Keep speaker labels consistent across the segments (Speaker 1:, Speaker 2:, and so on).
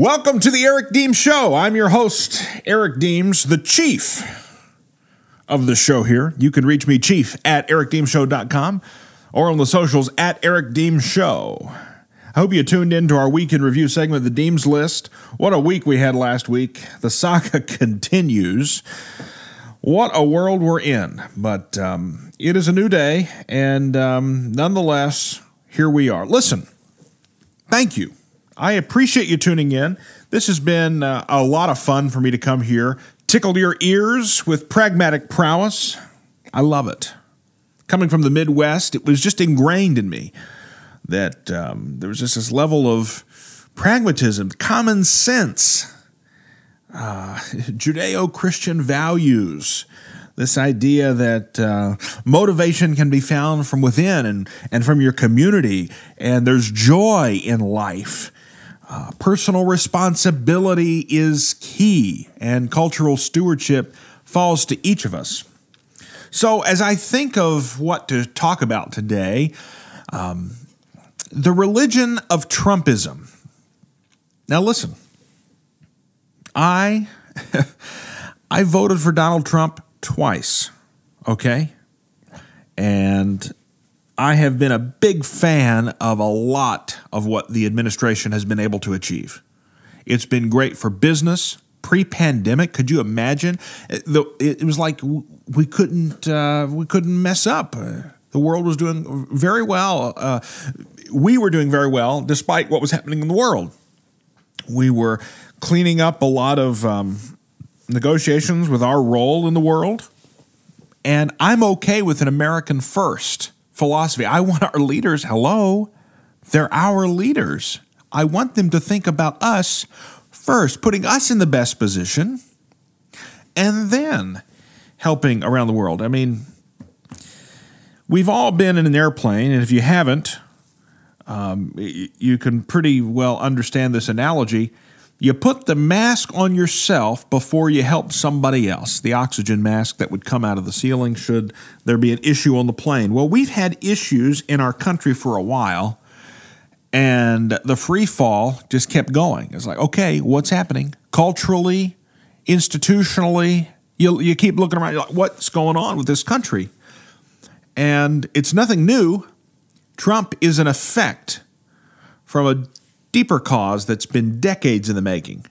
Speaker 1: Welcome to the Eric Deems Show. I'm your host, Eric Deems, the chief of the show here. You can reach me, chief at ericdeemsshow.com or on the socials at Eric Deems Show. I hope you tuned in to our week in review segment, the Deems List. What a week we had last week. The saga continues. What a world we're in. But um, it is a new day, and um, nonetheless, here we are. Listen, thank you I appreciate you tuning in. This has been uh, a lot of fun for me to come here, tickle your ears with pragmatic prowess. I love it. Coming from the Midwest, it was just ingrained in me that um, there was just this level of pragmatism, common sense, uh, Judeo Christian values. This idea that uh, motivation can be found from within and, and from your community, and there's joy in life uh, personal responsibility is key, and cultural stewardship falls to each of us. So, as I think of what to talk about today, um, the religion of Trumpism. Now, listen, I I voted for Donald Trump twice, okay, and I have been a big fan of a lot of what the administration has been able to achieve. It's been great for business. Pre pandemic, could you imagine? It was like we couldn't uh, we couldn't mess up. The world was doing very well. Uh, we were doing very well despite what was happening in the world. We were cleaning up a lot of um, negotiations with our role in the world. And I'm okay with an American first philosophy. I want our leaders, hello, they're our leaders. I want them to think about us first, putting us in the best position, and then helping around the world. I mean, we've all been in an airplane, and if you haven't, um, you can pretty well understand this analogy. You put the mask on yourself before you help somebody else, the oxygen mask that would come out of the ceiling should there be an issue on the plane. Well, we've had issues in our country for a while, and the free fall just kept going. It's like, okay, what's happening? Culturally, institutionally, you, you keep looking around, like, what's going on with this country? And it's nothing new. Trump is an effect from a deeper cause that's been decades in the making.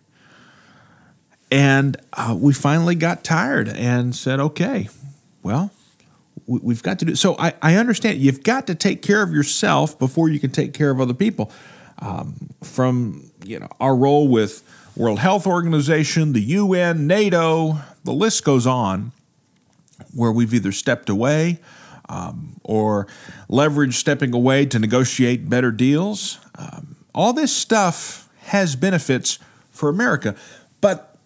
Speaker 1: And uh, we finally got tired and said, okay, well, we, have got to do so. I, I, understand you've got to take care of yourself before you can take care of other people. Um, from you know our role with World Health Organization, the UN, NATO, the list goes on, where we've either stepped away um, or leveraged stepping away to negotiate better deals. Um, all this stuff has benefits for America, but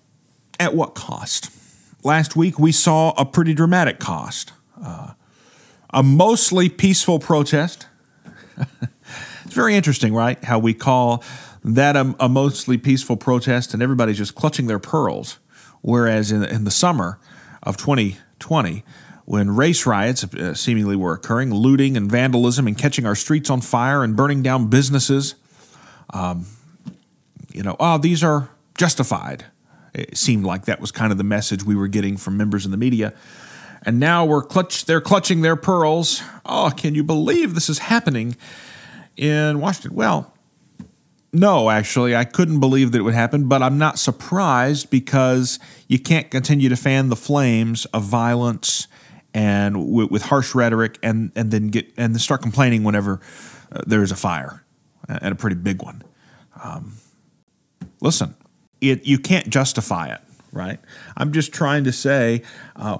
Speaker 1: at what cost? Last week we saw a pretty dramatic cost. Uh, a mostly peaceful protest. it's very interesting, right? How we call that a, a, mostly peaceful protest and everybody's just clutching their pearls. Whereas in, in the summer of 2020, when race riots uh, seemingly were occurring, looting and vandalism and catching our streets on fire and burning down businesses, um, you know, oh, these are justified. It seemed like that was kind of the message we were getting from members in the media. And now we're clutch they're clutching their pearls. Oh, can you believe this is happening in Washington? Well, no, actually, I couldn't believe that it would happen, but I'm not surprised because you can't continue to fan the flames of violence and with, with harsh rhetoric and, and then get and start complaining whenever uh, there's a fire and a pretty big one. Um, listen, it you can't justify it, right? I'm just trying to say uh,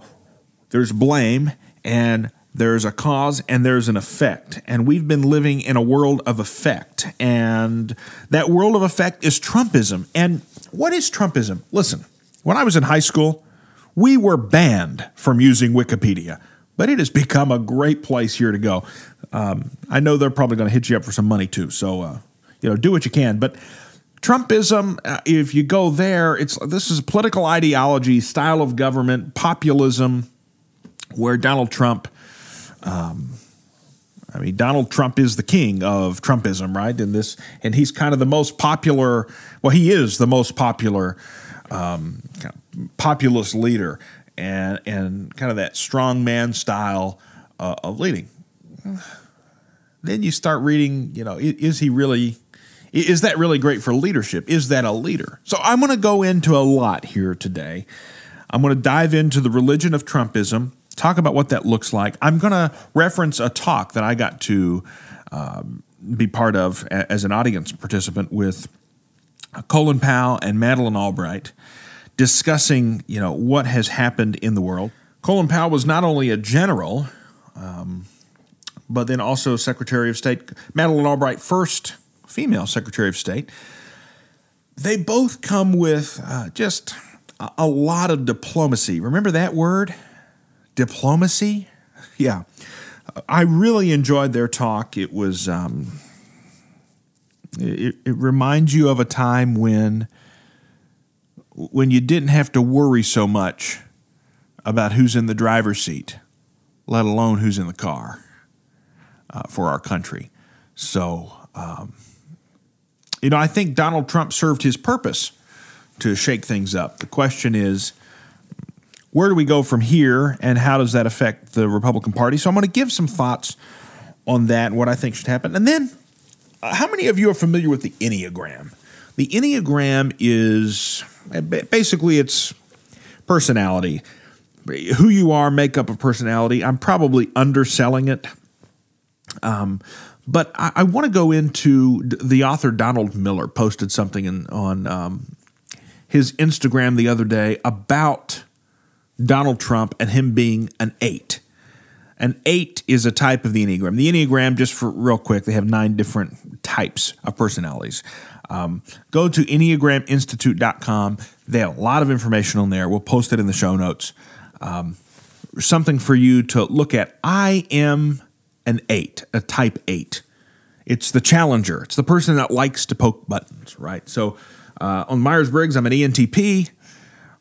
Speaker 1: there's blame and there's a cause and there's an effect. And we've been living in a world of effect. And that world of effect is Trumpism. And what is Trumpism? Listen, when I was in high school, we were banned from using Wikipedia, but it has become a great place here to go. Um, I know they're probably going to hit you up for some money too. So, uh, you know, do what you can. But Trumpism, uh, if you go there, it's this is political ideology, style of government, populism, where Donald Trump um, I mean, Donald Trump is the king of Trumpism, right? And this, and he's kind of the most popular. Well, he is the most popular um, kind of populist leader, and and kind of that strong man style uh, of leading. Then you start reading. You know, is he really? Is that really great for leadership? Is that a leader? So I'm going to go into a lot here today. I'm going to dive into the religion of Trumpism talk about what that looks like. I'm going to reference a talk that I got to um, be part of as an audience participant with Colin Powell and Madeleine Albright discussing, you know, what has happened in the world. Colin Powell was not only a general, um, but then also Secretary of State. Madeleine Albright, first female Secretary of State. They both come with uh, just a, a lot of diplomacy. Remember that word? diplomacy. Yeah, I really enjoyed their talk. It was, um, it, it reminds you of a time when, when you didn't have to worry so much about who's in the driver's seat, let alone who's in the car uh, for our country. So, um, you know, I think Donald Trump served his purpose to shake things up. The question is, where do we go from here and how does that affect the Republican Party? So I'm going to give some thoughts on that and what I think should happen. And then, uh, how many of you are familiar with the Enneagram? The Enneagram is basically it's personality. Who you are, makeup of personality. I'm probably underselling it. Um, but I, I want to go into the author Donald Miller posted something in, on um, his Instagram the other day about Donald Trump and him being an eight. An eight is a type of the Enneagram. The Enneagram, just for real quick, they have nine different types of personalities. Um, go to EnneagramInstitute.com. They have a lot of information on there. We'll post it in the show notes. Um, something for you to look at. I am an eight, a type eight. It's the challenger. It's the person that likes to poke buttons, right? So uh, on Myers Briggs, I'm an ENTP.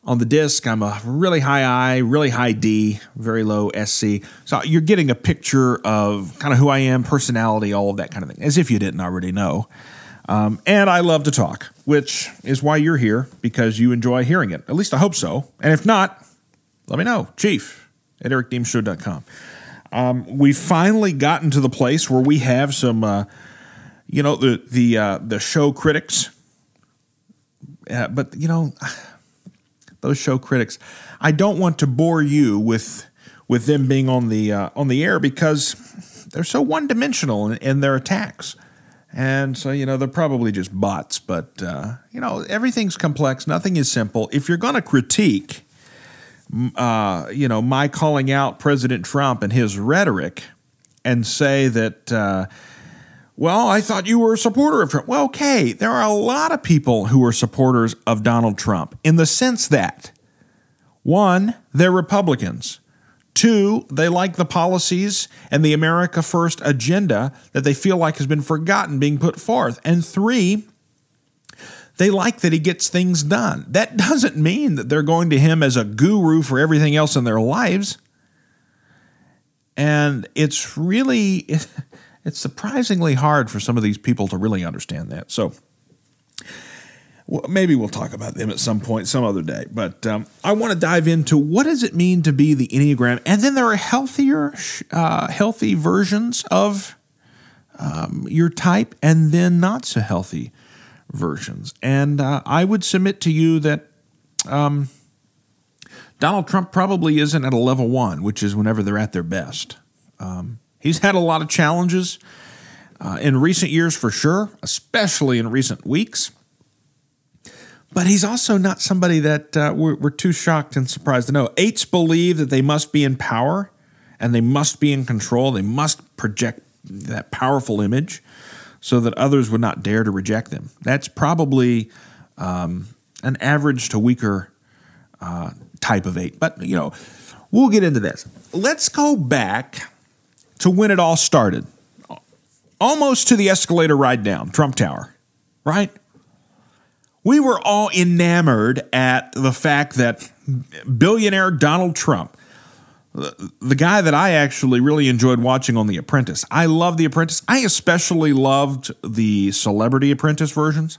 Speaker 1: On the disc, I'm a really high I, really high D, very low SC. So you're getting a picture of kind of who I am, personality, all of that kind of thing, as if you didn't already know. Um, and I love to talk, which is why you're here, because you enjoy hearing it. At least I hope so. And if not, let me know. Chief at ericdeemsshow.com. Um, we've finally gotten to the place where we have some, uh, you know, the the uh, the show critics. Uh, but you know, those show critics. I don't want to bore you with with them being on the uh, on the air because they're so one dimensional in, in, their attacks, and so you know they're probably just bots. But uh, you know everything's complex. Nothing is simple. If you're going to critique, uh, you know, my calling out President Trump and his rhetoric, and say that uh, well, I thought you were a supporter of Trump. Well, okay, there are a lot of people who are supporters of Donald Trump in the sense that one, they're Republicans. Two, they like the policies and the America First agenda that they feel like has been forgotten being put forth. And three, they like that he gets things done. That doesn't mean that they're going to him as a guru for everything else in their lives. And it's really it's surprisingly hard for some of these people to really understand that. So well, maybe we'll talk about them at some point, some other day. But um, I want to dive into what does it mean to be the Enneagram, and then there are healthier, uh, healthy versions of um, your type, and then not so healthy versions. And uh, I would submit to you that um, Donald Trump probably isn't at a level one, which is whenever they're at their best. Um, He's had a lot of challenges uh, in recent years for sure, especially in recent weeks. But he's also not somebody that uh, we're, we're too shocked and surprised to know. Eights believe that they must be in power and they must be in control. They must project that powerful image so that others would not dare to reject them. That's probably um, an average to weaker uh, type of eight. But, you know, we'll get into this. Let's go back to when it all started. Almost to the escalator ride down, Trump Tower, right? We were all enamored at the fact that billionaire Donald Trump, the guy that I actually really enjoyed watching on The Apprentice. I love The Apprentice. I especially loved the Celebrity Apprentice versions.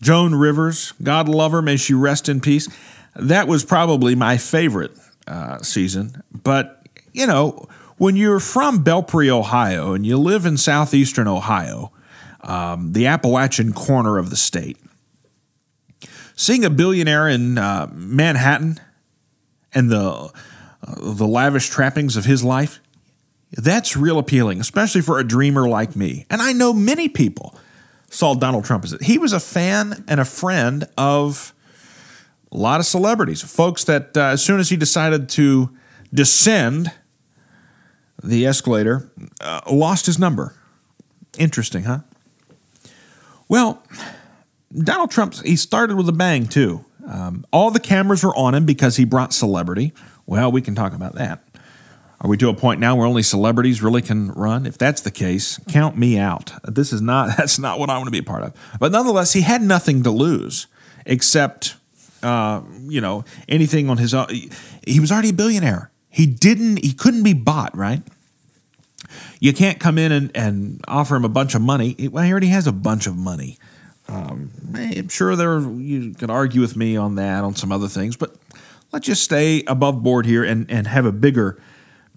Speaker 1: Joan Rivers, God love her, may she rest in peace. That was probably my favorite uh, season. But, you know, when you're from Belpre, Ohio, and you live in southeastern Ohio, um, the Appalachian corner of the state, seeing a billionaire in uh, Manhattan and the the lavish trappings of his life, that's real appealing, especially for a dreamer like me. And I know many people saw Donald Trump as it. He was a fan and a friend of a lot of celebrities, folks that uh, as soon as he decided to descend the escalator, uh, lost his number. Interesting, huh? Well, Donald Trump, he started with a bang, too. Um, all the cameras were on him because he brought celebrity. Well, we can talk about that. Are we to a point now where only celebrities really can run? If that's the case, count me out. This is not that's not what I want to be a part of. But nonetheless, he had nothing to lose except uh, you know anything on his own. He was already a billionaire. He didn't. He couldn't be bought, right? You can't come in and, and offer him a bunch of money. Well, he already has a bunch of money. Um, I'm sure there you could argue with me on that on some other things, but let's just stay above board here and, and have a bigger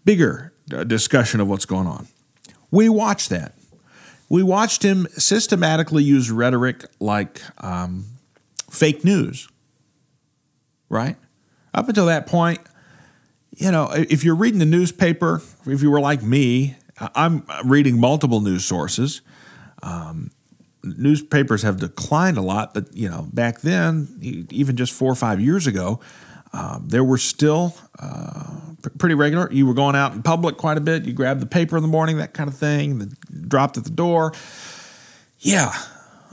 Speaker 1: bigger uh, discussion of what's going on. We watched that. We watched him systematically use rhetoric like um, fake news, right? Up until that point, you know, if you're reading the newspaper, if you were like me, I'm reading multiple news sources. Um, newspapers have declined a lot, but you know, back then, even just four or five years ago, um, there were still uh, pretty regular. You were going out in public quite a bit. You grabbed the paper in the morning, that kind of thing, dropped at the door. Yeah,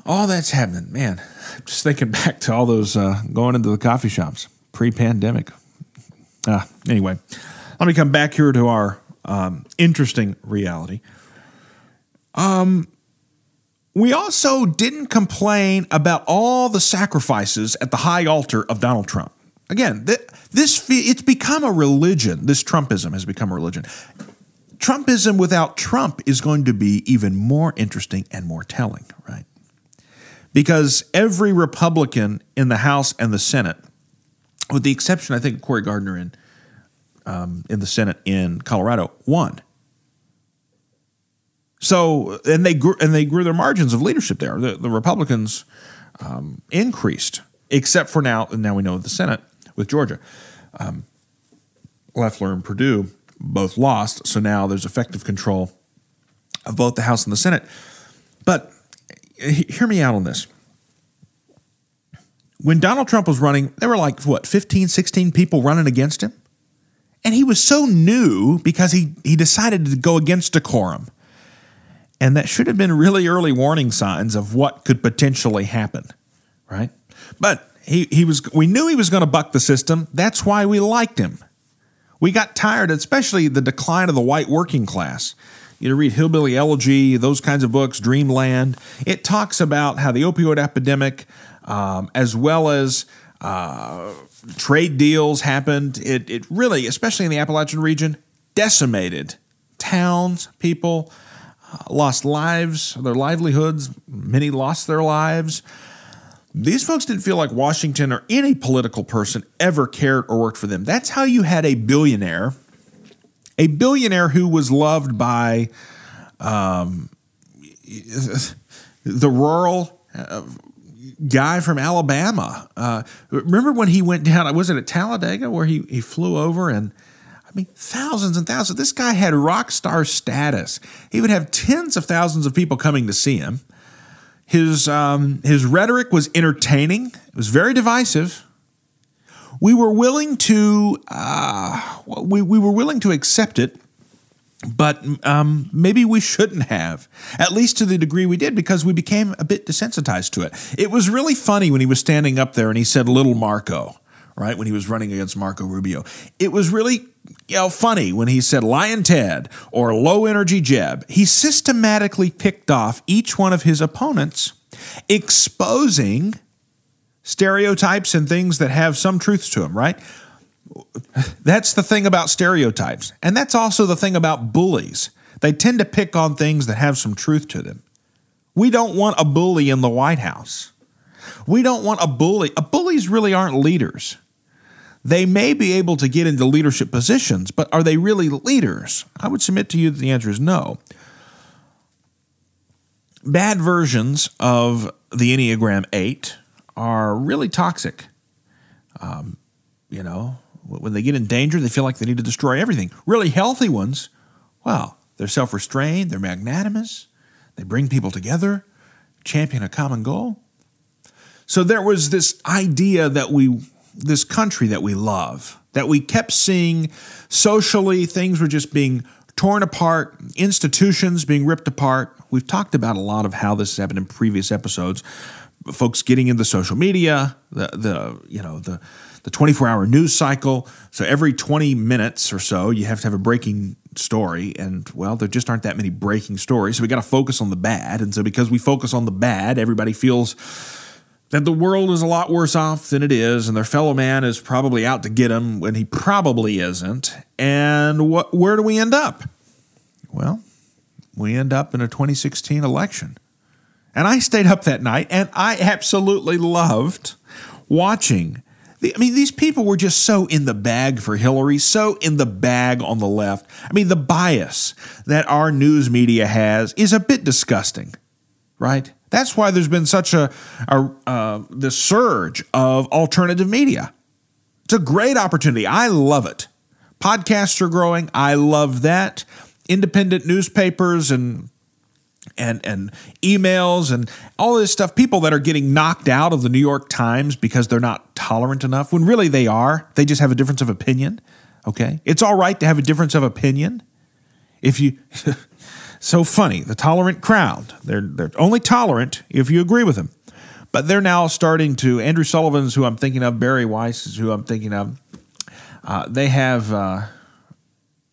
Speaker 1: all that's happening. Man, just thinking back to all those uh, going into the coffee shops pre pandemic. Uh, anyway, let me come back here to our um, interesting reality. Um, we also didn't complain about all the sacrifices at the high altar of Donald Trump. Again, this it's become a religion. This Trumpism has become a religion. Trumpism without Trump is going to be even more interesting and more telling, right? Because every Republican in the House and the Senate, with the exception, I think, Cory Gardner in um, in the Senate in Colorado, won. So, and they grew, and they grew their margins of leadership there. The, the Republicans um, increased, except for now. And now we know the Senate with Georgia. Um, Loeffler and Perdue both lost, so now there's effective control of both the House and the Senate. But hear me out on this. When Donald Trump was running, there were like, what, 15, 16 people running against him? And he was so new because he, he decided to go against decorum. And that should have been really early warning signs of what could potentially happen, right? But he, he was we knew he was going to buck the system. That's why we liked him. We got tired, especially the decline of the white working class. You know, read Hillbilly Elegy, those kinds of books, Dreamland. It talks about how the opioid epidemic, um, as well as uh, trade deals happened. It, it really, especially in the Appalachian region, decimated towns, people, uh, lost lives, their livelihoods. Many lost their lives. These folks didn't feel like Washington or any political person ever cared or worked for them. That's how you had a billionaire, a billionaire who was loved by um, the rural uh, guy from Alabama. Uh, remember when he went down? Was it at Talladega where he, he flew over and I mean, thousands and thousands. This guy had rock star status. He would have tens of thousands of people coming to see him. His, um, his rhetoric was entertaining, it was very divisive. We were willing to uh, we, we were willing to accept it, but um, maybe we shouldn't have, at least to the degree we did, because we became a bit desensitized to it. It was really funny when he was standing up there and he said, Little Marco right? When he was running against Marco Rubio. It was really you know, funny when he said Lyin' Ted or low energy Jeb. He systematically picked off each one of his opponents, exposing stereotypes and things that have some truths to them, right? That's the thing about stereotypes. And that's also the thing about bullies. They tend to pick on things that have some truth to them. We don't want a bully in the White House. We don't want a bully. A bullies really aren't leaders. They may be able to get into leadership positions, but are they really leaders? I would submit to you that the answer is no. Bad versions of the Enneagram 8 are really toxic. Um, you know, when they get in danger, they feel like they need to destroy everything. Really healthy ones, well, they're self restrained, they're magnanimous, they bring people together, champion a common goal. So there was this idea that we, this country that we love, that we kept seeing socially, things were just being torn apart, institutions being ripped apart. We've talked about a lot of how this has happened in previous episodes. Folks getting into social media, the the you know the the 24 hour news cycle. So every 20 minutes or so, you have to have a breaking story. And well, there just aren't that many breaking stories. So we got to focus on the bad. And so because we focus on the bad, everybody feels that the world is a lot worse off than it is, and their fellow man is probably out to get them when he probably isn't. And where do we end up? Well, we end up in a 2016 election. And I stayed up that night and I absolutely loved watching I mean, these people were just so in the bag for Hillary, so in the bag on the left. I mean, the bias that our news media has is a bit disgusting, right? That's why there's been such a, a uh, surge of alternative media. It's a great opportunity. I love it. Podcasts are growing. I love that. Independent newspapers and and and emails and all this stuff people that are getting knocked out of the New York Times because they're not tolerant enough when really they are they just have a difference of opinion okay it's all right to have a difference of opinion if you so funny the tolerant crowd they're they're only tolerant if you agree with them but they're now starting to Andrew Sullivan's who I'm thinking of Bari Weiss is who I'm thinking of uh, they have uh,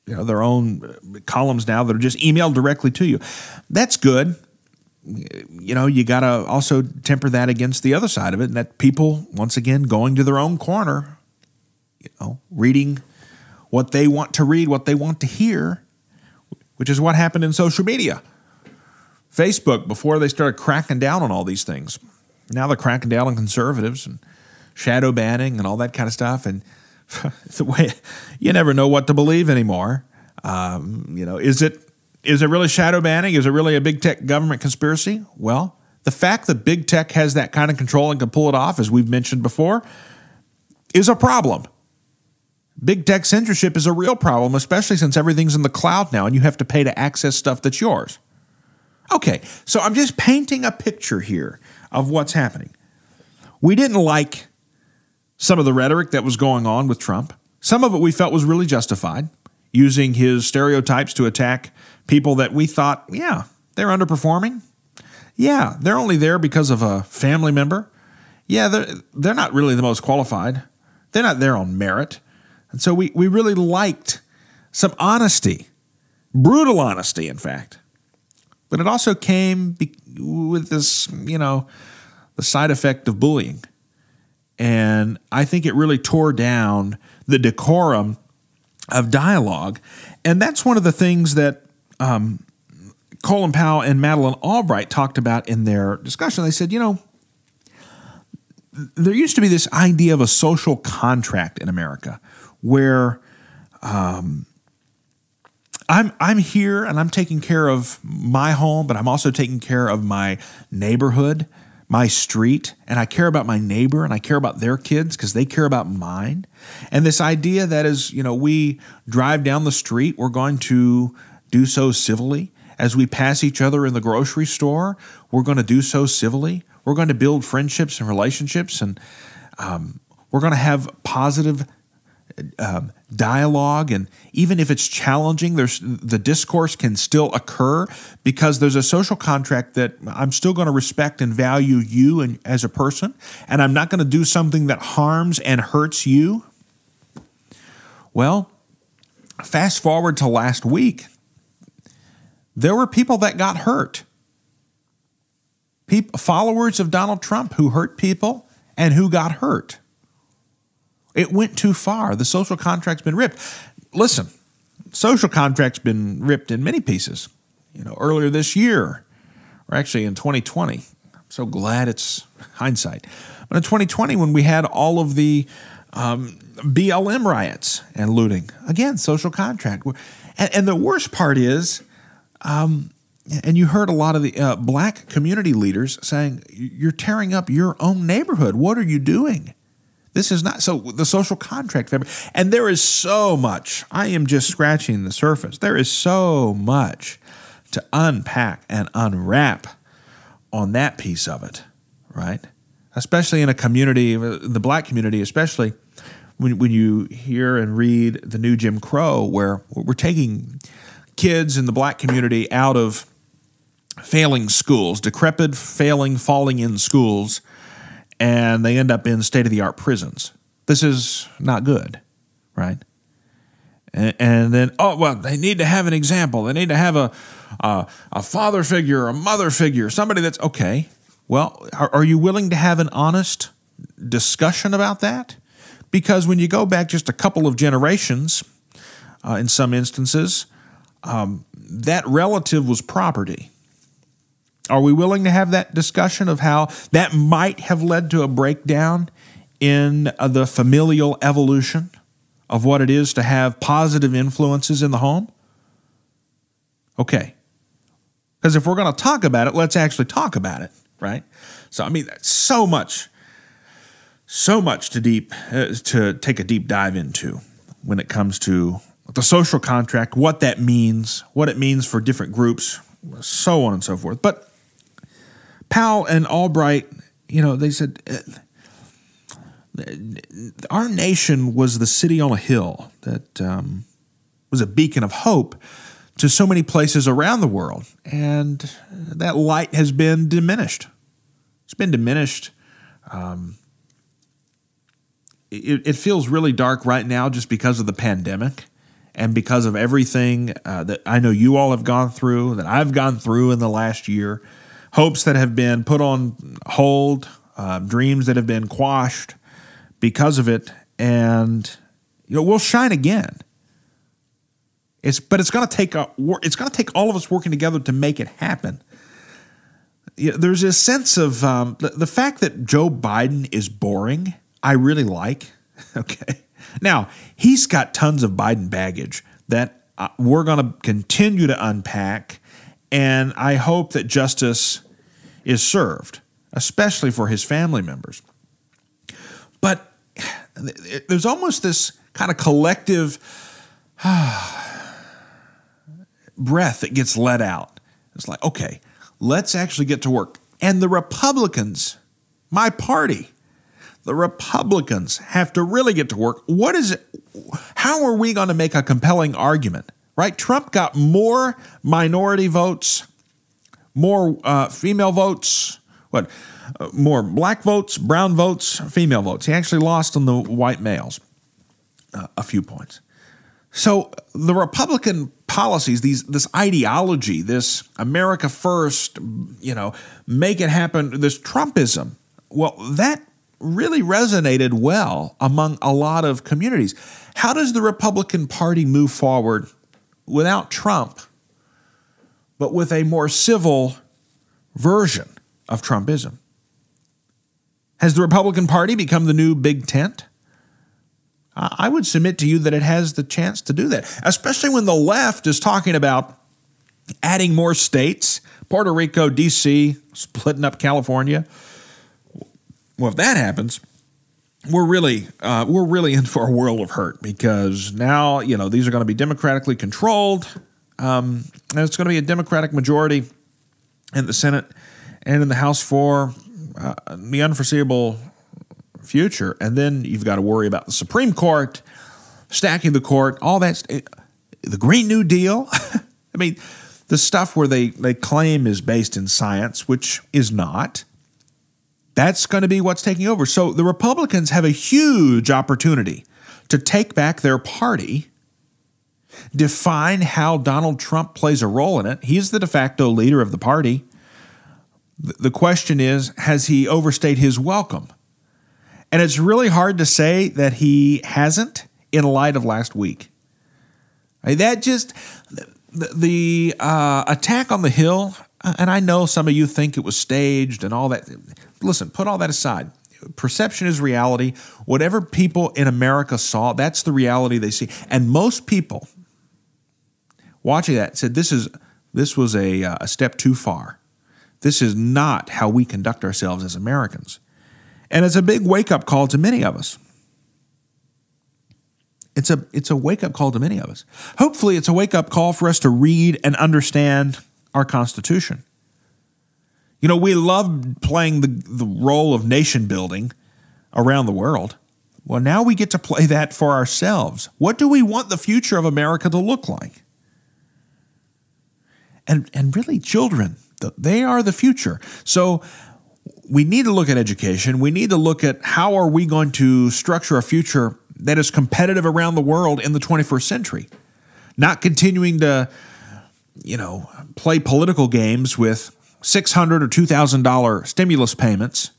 Speaker 1: you know their own columns now that are just emailed directly to you. That's good. You know, you got to also temper that against the other side of it, and that people once again going to their own corner, you know, reading what they want to read, what they want to hear, which is what happened in social media. Facebook before they started cracking down on all these things. Now they're cracking down on conservatives and shadow banning and all that kind of stuff and the way you never know what to believe anymore. Um, you know, is it is it really shadow banning? Is it really a big tech government conspiracy? Well, the fact that big tech has that kind of control and can pull it off, as we've mentioned before, is a problem. Big tech censorship is a real problem, especially since everything's in the cloud now and you have to pay to access stuff that's yours. Okay, so I'm just painting a picture here of what's happening. We didn't like some of the rhetoric that was going on with Trump. Some of it we felt was really justified, using his stereotypes to attack people that we thought, yeah, they're underperforming. Yeah, they're only there because of a family member. Yeah, they're, they're not really the most qualified. They're not there on merit. And so we, we really liked some honesty, brutal honesty, in fact. But it also came be- with this, you know, the side effect of bullying. And I think it really tore down the decorum of dialogue. And that's one of the things that um, Colin Powell and Madeleine Albright talked about in their discussion. They said, you know, there used to be this idea of a social contract in America where um, I'm I'm here and I'm taking care of my home, but I'm also taking care of my neighborhood my street and I care about my neighbor and I care about their kids because they care about mine. And this idea that as, you know, we drive down the street, we're going to do so civilly. As we pass each other in the grocery store, we're going to do so civilly. We're going to build friendships and relationships and um, we're going to have positive um, dialogue and even if it's challenging there's the discourse can still occur because there's a social contract that i'm still going to respect and value you and as a person and i'm not going to do something that harms and hurts you. Well fast forward to last week there were people that got hurt. People, followers of donald trump who hurt people and who got hurt It went too far. The social contract's been ripped. Listen, social contract's been ripped in many pieces. You know, earlier this year, or actually in 2020. I'm so glad it's hindsight. But in 2020, when we had all of the um, BLM riots and looting, again, social contract. And, and the worst part is, um, and you heard a lot of the uh, black community leaders saying, You're tearing up your own neighborhood. What are you doing? This is not so the social contract fabric. And there is so much. I am just scratching the surface. There is so much to unpack and unwrap on that piece of it, right? Especially in a community, the black community, especially when, when you hear and read the new Jim Crow, where we're taking kids in the black community out of failing schools, decrepit, failing, falling in schools, and they end up in state of the art prisons. This is not good, right? And, and, then, oh, well, they need to have an example. They need to have a, a, a father figure, a mother figure, somebody that's okay. Well, are, are you willing to have an honest discussion about that? Because when you go back just a couple of generations, uh, in some instances, um, that relative was property. Are we willing to have that discussion of how that might have led to a breakdown in uh, the familial evolution of what it is to have positive influences in the home? Okay. Because if we're going to talk about it, let's actually talk about it, right? So, I mean, so much, so much to deep uh, to take a deep dive into when it comes to the social contract, what that means, what it means for different groups, so on and so forth. But Powell and Albright, you know, they said uh, our nation was the city on a hill that um, was a beacon of hope to so many places around the world, and that light has been diminished. It's been diminished. Um, it, it, feels really dark right now just because of the pandemic and because of everything uh, that I know you all have gone through, that I've gone through in the last year hopes that have been put on hold, uh, dreams that have been quashed because of it, and you know we'll shine again. It's but it's going to take a it's going to take all of us working together to make it happen. You know, there's a sense of um, the, the fact that Joe Biden is boring. I really like. okay, now he's got tons of Biden baggage that uh, we're going to continue to unpack and I hope that justice is served, especially for his family members. But there's almost this kind of collective breath that gets let out. It's like, okay, let's actually get to work. And the Republicans, my party, the Republicans have to really get to work. What is it? How are we going to make a compelling argument? Right? Trump got more minority votes, more uh, female votes, what? Uh, more black votes, brown votes, female votes. He actually lost on the white males uh, a few points. So the Republican policies, these this ideology, this America first, you know, make it happen, this Trumpism, well, that really resonated well among a lot of communities. How does the Republican Party move forward without Trump, but with a more civil version of Trumpism. Has the Republican Party become the new big tent? I would submit to you that it has the chance to do that, especially when the left is talking about adding more states, Puerto Rico, D.C., splitting up California. Well, if that happens, we're really uh, we're really in for a world of hurt because now you know these are going to be democratically controlled, um, and it's going to be a Democratic majority in the Senate and in the House for uh, the unforeseeable future. And then you've got to worry about the Supreme Court stacking the court, all that. The Green New Deal. I mean, the stuff where they they claim is based in science, which is not. That's going to be what's taking over. So the Republicans have a huge opportunity to take back their party, define how Donald Trump plays a role in it. He's the de facto leader of the party. The question is has he overstayed his welcome? And it's really hard to say that he hasn't in light of last week. That just, the, uh, attack on the Hill, and I know some of you think it was staged and all that. Listen, put all that aside. Perception is reality. Whatever people in America saw, that's the reality they see. And most people watching that said this is this was a, uh, a step too far. This is not how we conduct ourselves as Americans. And it's a big wake up call to many of us. It's a, it's a wake up call to many of us. Hopefully, it's a wake up call for us to read and understand our Constitution. You know, we love playing the, the role of nation building around the world. Well, now we get to play that for ourselves. What do we want the future of America to look like? And, and really, children, they are the future. So we need to look at education. We need to look at how are we going to structure a future that is competitive around the world in the 21st century, not continuing to, you know, play political games with 600 or $2,000 stimulus payments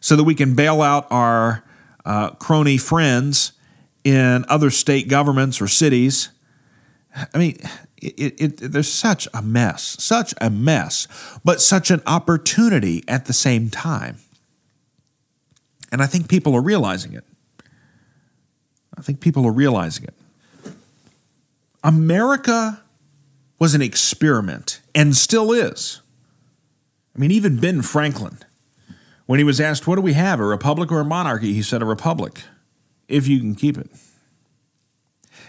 Speaker 1: so that we can bail out our uh, crony friends in other state governments or cities. I mean, it, it, there's such a mess, such a mess, but such an opportunity at the same time. And I think people are realizing it. I think people are realizing it. America was an experiment and still is. I mean, even Ben Franklin, when he was asked, What do we have, a republic or a monarchy? He said, A republic, if you can keep it.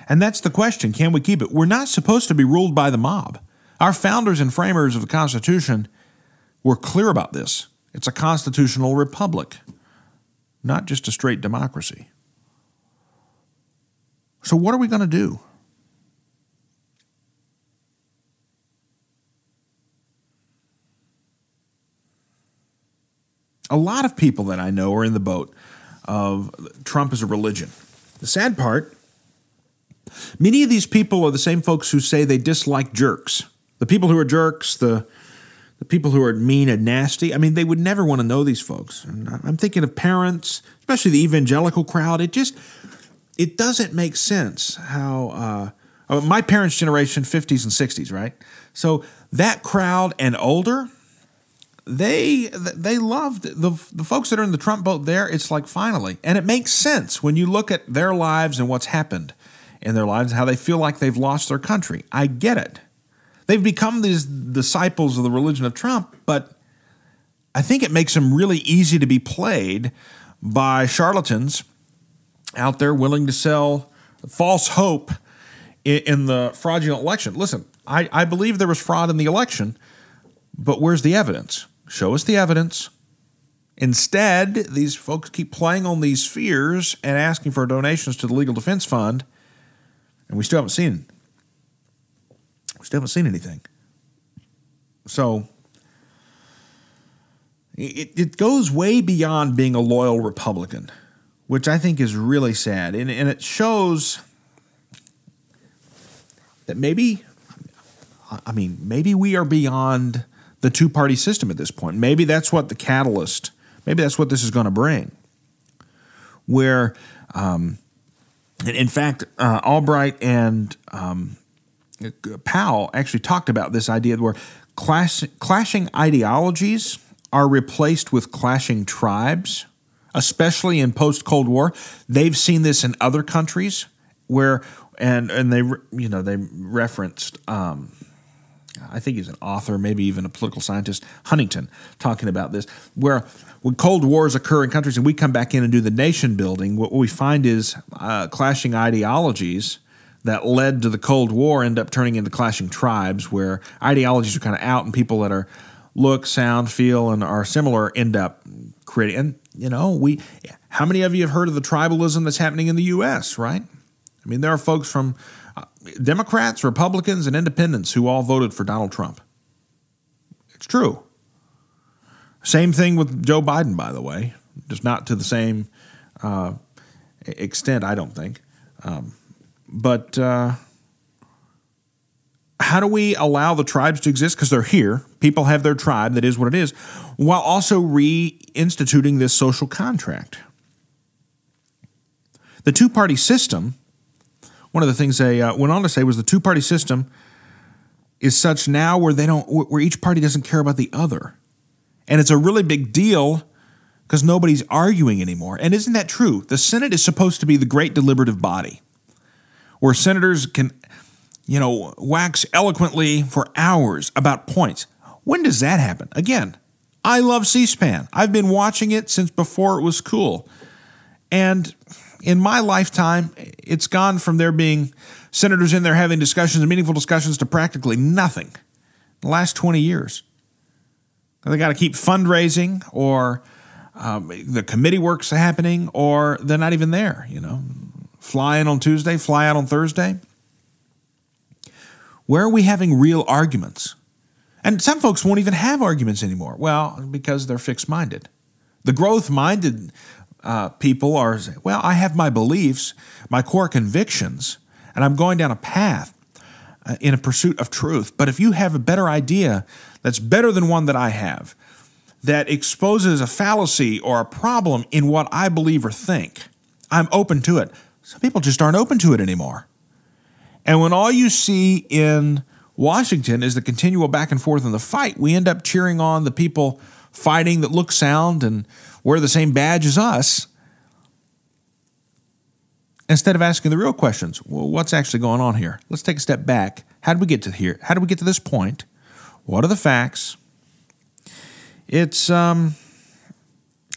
Speaker 1: And that's the question can we keep it? We're not supposed to be ruled by the mob. Our founders and framers of the Constitution were clear about this. It's a constitutional republic, not just a straight democracy. So, what are we going to do? A lot of people that I know are in the boat of Trump as a religion. The sad part Many of these people are the same folks who say they dislike jerks. The people who are jerks, the the people who are mean and nasty. I mean, they would never want to know these folks. And I'm thinking of parents, especially the evangelical crowd. It just it doesn't make sense how uh, uh my parents' generation, 50s and 60s, right? So that crowd and older, they they loved the the folks that are in the Trump boat. There, it's like finally, and it makes sense when you look at their lives and what's happened in their lives, how they feel like they've lost their country. I get it. They've become these disciples of the religion of Trump, but I think it makes them really easy to be played by charlatans out there willing to sell false hope in, the fraudulent election. Listen, I, I believe there was fraud in the election, but where's the evidence? Show us the evidence. Instead, these folks keep playing on these fears and asking for donations to the Legal Defense Fund and we still haven't seen we still haven't seen anything. So it, it goes way beyond being a loyal Republican, which I think is really sad. And, and it shows that maybe, I mean, maybe we are beyond the two party system at this point. Maybe that's what the catalyst, maybe that's what this is going to bring. Where um, in fact, uh, Albright and um, Powell actually talked about this idea where clash, clashing ideologies are replaced with clashing tribes, especially in post Cold War. They've seen this in other countries where, and and they you know they referenced. Um, I think he's an author, maybe even a political scientist, Huntington, talking about this, where when Cold Wars occur in countries and we come back in and do the nation building, what we find is uh, clashing ideologies that led to the Cold War end up turning into clashing tribes, where ideologies are kind of out and people that are look, sound, feel, and are similar end up creating. And you know, we how many of you have heard of the tribalism that's happening in the U.S. Right? I mean, there are folks from Democrats, Republicans, and Independents who all voted for Donald Trump. It's true. Same thing with Joe Biden, by the way, just not to the same uh, extent, I don't think. Um, but uh, how do we allow the tribes to exist? Because they're here. People have their tribe, that is what it is, while also reinstituting this social contract. The two party system, one of the things they uh, went on to say was the two party system is such now where they don't, where each party doesn't care about the other. And it's a really big deal because nobody's arguing anymore. And isn't that true? The Senate is supposed to be the great deliberative body where senators can, you know, wax eloquently for hours about points. When does that happen? Again, I love C SPAN. I've been watching it since before it was cool. And in my lifetime, it's gone from there being senators in there having discussions, meaningful discussions, to practically nothing in the last 20 years. They got to keep fundraising, or um, the committee work's happening, or they're not even there, you know. Fly in on Tuesday, fly out on Thursday. Where are we having real arguments? And some folks won't even have arguments anymore. Well, because they're fixed minded. The growth minded uh, people are, well, I have my beliefs, my core convictions, and I'm going down a path uh, in a pursuit of truth. But if you have a better idea that's better than one that I have, that exposes a fallacy or a problem in what I believe or think, I'm open to it. Some people just aren't open to it anymore. And when all you see in Washington is the continual back and forth in the fight, we end up cheering on the people fighting that look sound and wear the same badge as us instead of asking the real questions. Well, what's actually going on here? Let's take a step back. How did we get to here? How did we get to this point? What are the facts? It's um,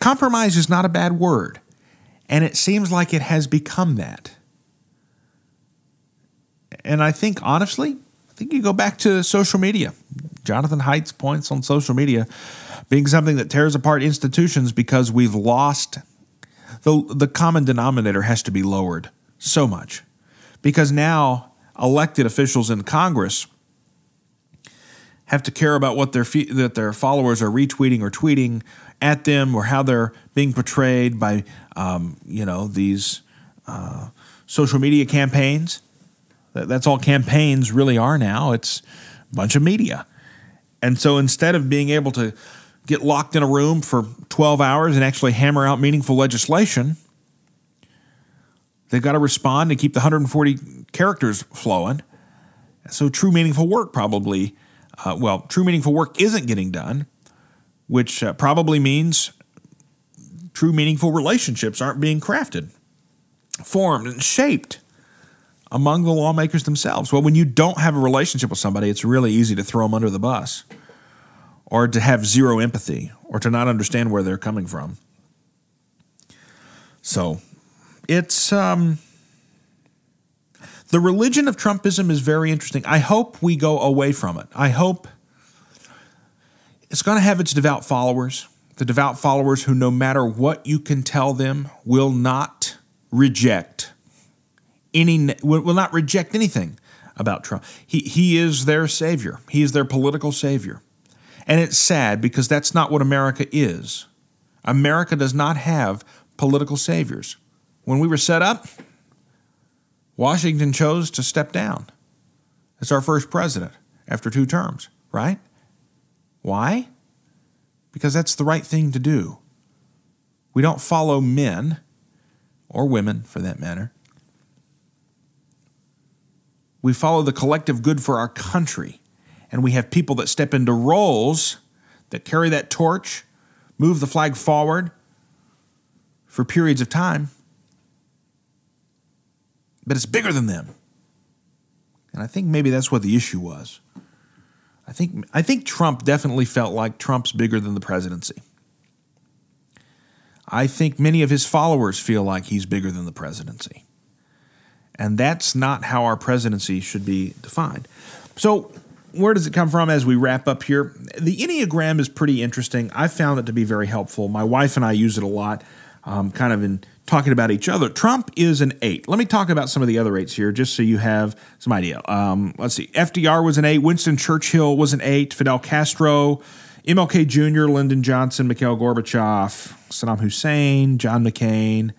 Speaker 1: compromise is not a bad word, and it seems like it has become that. And I think honestly, I think you go back to social media. Jonathan Haidt's points on social media being something that tears apart institutions because we've lost the the common denominator has to be lowered so much because now elected officials in Congress have to care about what their that their followers are retweeting or tweeting at them or how they're being portrayed by um, you know these uh, social media campaigns. That's all campaigns really are now. It's a bunch of media. And so instead of being able to get locked in a room for 12 hours and actually hammer out meaningful legislation, they've got to respond and keep the 140 characters flowing. So true meaningful work probably, uh, well, true meaningful work isn't getting done, which uh, probably means true meaningful relationships aren't being crafted, formed, and shaped among the lawmakers themselves. Well, when you don't have a relationship with somebody, it's really easy to throw them under the bus or to have zero empathy or to not understand where they're coming from. So it's um, the religion of Trumpism is very interesting. I hope we go away from it. I hope it's going to have its devout followers, the devout followers who, no matter what you can tell them, will not reject any will not reject anything about Trump. He he is their savior. He is their political savior. And it's sad because that's not what America is. America does not have political saviors. When we were set up, Washington chose to step down. It's our first president after two terms, right? Why? Because that's the right thing to do. We don't follow men, or women for that matter, we follow the collective good for our country. And we have people that step into roles that carry that torch, move the flag forward for periods of time. But it's bigger than them. And I think maybe that's what the issue was. I think I think Trump definitely felt like Trump's bigger than the presidency. I think many of his followers feel like he's bigger than the presidency. And that's not how our presidency should be defined. So, where does it come from as we wrap up here? The Enneagram is pretty interesting. I found it to be very helpful. My wife and I use it a lot, um, kind of in talking about each other. Trump is an eight. Let me talk about some of the other eights here, just so you have some idea. Um, let's see. FDR was an eight. Winston Churchill was an eight. Fidel Castro, MLK Jr., Lyndon Johnson, Mikhail Gorbachev, Saddam Hussein, John McCain,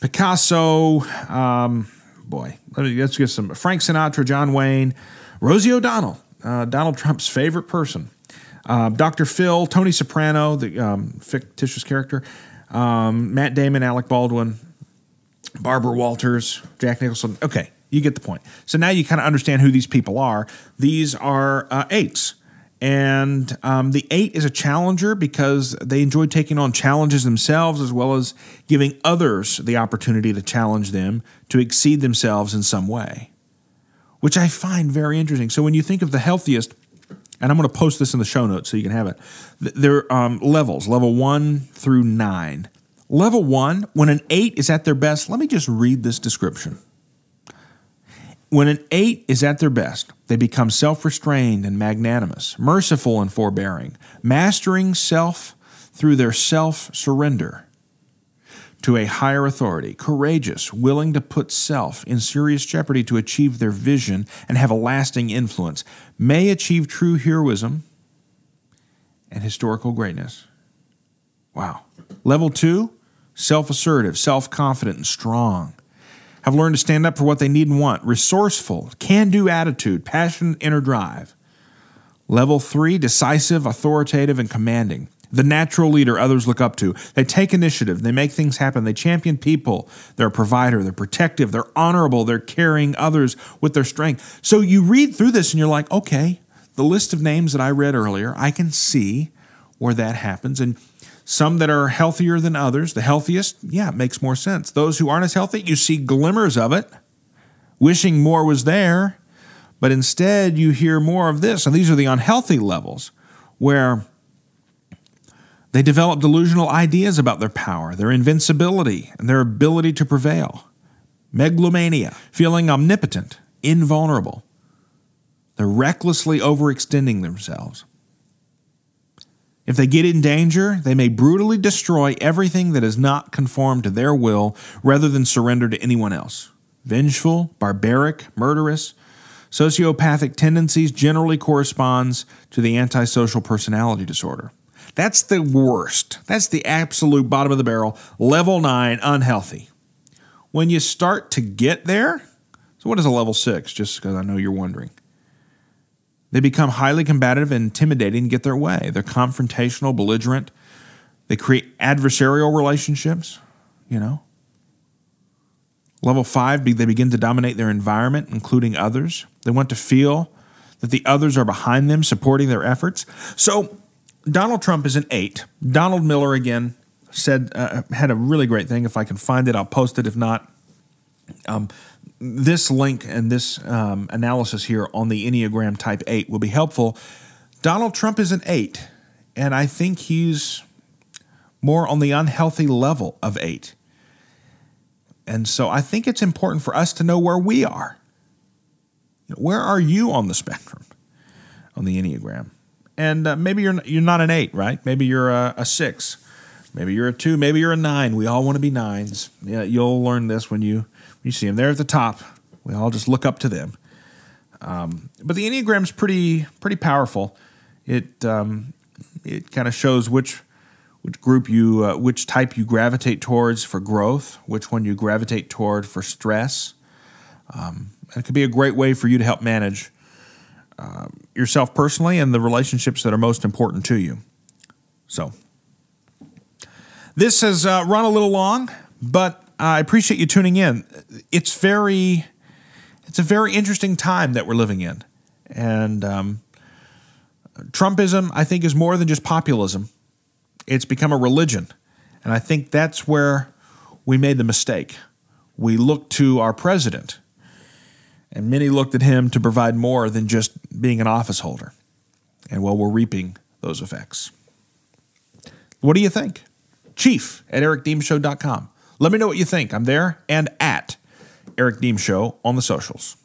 Speaker 1: Picasso. Um, boy, let me, let's get some Frank Sinatra, John Wayne, Rosie O'Donnell, uh, Donald Trump's favorite person, uh, Dr. Phil, Tony Soprano, the um, fictitious character, um, Matt Damon, Alec Baldwin, Barbara Walters, Jack Nicholson. Okay, you get the point. So now you kind of understand who these people are. These are uh, eights. And um, the eight is a challenger because they enjoy taking on challenges themselves as well as giving others the opportunity to challenge them to exceed themselves in some way, which I find very interesting. So when you think of the healthiest, and I'm going to post this in the show notes so you can have it, there are um, levels, level one through nine. Level one, when an eight is at their best, let me just read this description. When an eight is at their best, they become self restrained and magnanimous, merciful and forbearing, mastering self through their self surrender to a higher authority, courageous, willing to put self in serious jeopardy to achieve their vision and have a lasting influence, may achieve true heroism and historical greatness. Wow. Level two, self assertive, self confident, and strong have learned to stand up for what they need and want, resourceful, can do attitude, passionate inner drive. Level three, decisive, authoritative, and commanding. The natural leader others look up to. They take initiative, they make things happen, they champion people. They're a provider, they're protective, they're honorable, they're carrying others with their strength. So you read through this and you're like, okay, the list of names that I read earlier, I can see where that happens. And some that are healthier than others. The healthiest, yeah, it makes more sense. Those who aren't as healthy, you see glimmers of it, wishing more was there, but instead you hear more of this. And these are the unhealthy levels where they develop delusional ideas about their power, their invincibility, and their ability to prevail. Megalomania, feeling omnipotent, invulnerable. They're recklessly overextending themselves. If they get in danger, they may brutally destroy everything that is not conformed to their will rather than surrender to anyone else. Vengeful, barbaric, murderous, sociopathic tendencies generally corresponds to the antisocial personality disorder. That's the worst. That's the absolute bottom of the barrel, level 9 unhealthy. When you start to get there, so what is a level 6 just because I know you're wondering. They become highly combative and intimidating and get their way. They're confrontational, belligerent. They create adversarial relationships, you know. Level five, they begin to dominate their environment, including others. They want to feel that the others are behind them, supporting their efforts. So, Donald Trump is an eight. Donald Miller, again, said, uh, had a really great thing. If I can find it, I'll post it. If not, um, this link and this um, analysis here on the Enneagram Type 8 will be helpful. Donald Trump is an 8, and I think he's more on the unhealthy level of 8. And so I think it's important for us to know where we are. Where are you on the spectrum on the Enneagram? And uh, maybe you're, you're not an 8, right? Maybe you're a, a 6. Maybe you're a 2. Maybe you're a 9. We all want to be 9s. Yeah, you'll learn this when you you see them there at the top. We all just look up to them. Um, but the Enneagram's pretty pretty powerful. It um, it kind of shows which which group you uh, which type you gravitate towards for growth, which one you gravitate toward for stress. Um, and it could be a great way for you to help manage yourself personally and the relationships that are most important to you. So this has uh, run a little long, but I appreciate you tuning in. It's very, it's a very interesting time that we're living in, and um, Trumpism, I think, is more than just populism. It's become a religion, and I think that's where we made the mistake. We looked to our president, and many looked at him to provide more than just being an office holder. And well, we're reaping those effects. What do you think? Chief at ericdeemsshow.com. Let me know what you think. I'm there and at Eric Deems Show on the socials.